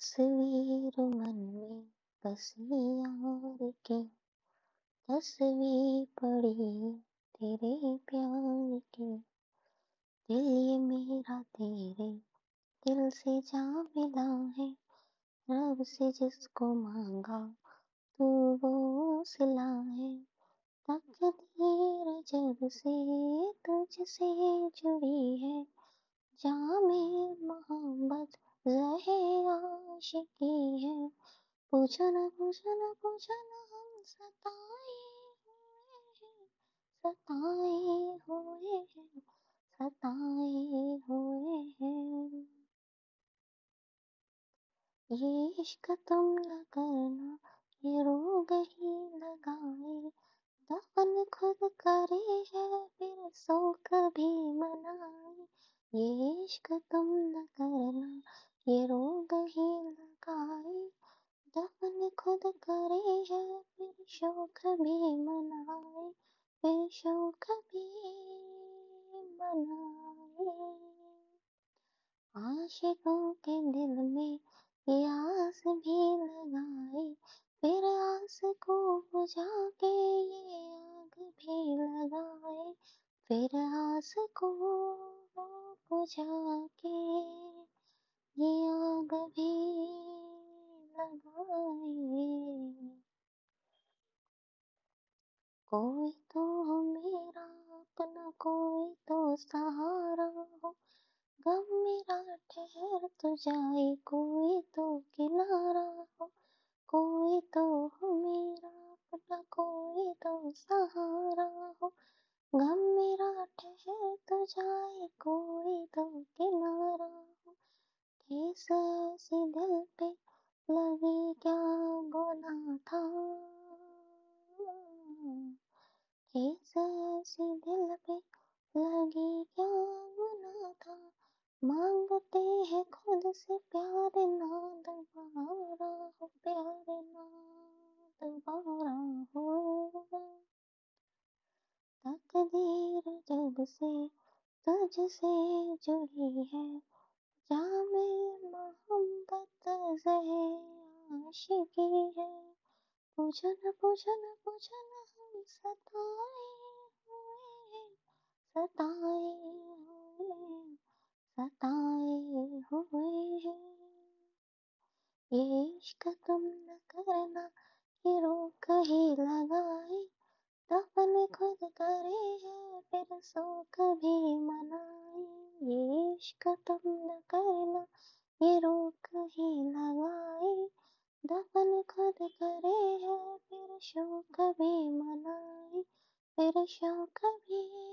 तस्वीर मन में बसी यार की तस्वीर पड़ी तेरे प्यार की। दिल ये मेरा तेरे दिल से जा मिला है। रब से जिसको मांगा तू वो सिला है। तकदीर जब से तुझसे जुड़ी है। जामे मोहब्बत रहे आशिकी है पूछो न पूछो न न हम सताए सताए हुए हैं सताए हुए हैं ये इश्क तुम न करना ये रोग ही लगाए दफन खुद करे है फिर सो कभी मनाए ये इश्क तुम न करना ये रोग ही खुद करे है शोक भी मनाए फिर शोक भी मनाए। आशिकों के दिल में ये आस भी लगाए, फिर आस को बुझा के ये आग भी लगाए, फिर आस को बुझा के ये आग भी लगाए। कोई तो मेरा अपना, कोई तो सहारा हो। गम मेरा ठहर तो जाए, कोई तो किनारा हो। कोई तो मेरा अपना, कोई तो सहारा हो। गम मेरा ठहर तो जाए, कोई तो किनारा हो। ठेस मांगते हैं खुद से प्यार ना दोबारा हो, प्यार ना दोबारा हो। तकदीर जब से तुझसे जुड़ी है, जामे मोहब्बत जहे आशिकी है। पूछन पूछन पूछो न पूछो न हम सताए हुए सताए सताए हुए ये इश्क तुम न करना ये रोक ही लगाए। दफन खुद करे है, फिर सो कभी मनाए। ये इश्क तुम न करना ये रोक ही लगाए। दफन खुद करे है, फिर शोक भी मनाए। फिर शौक भी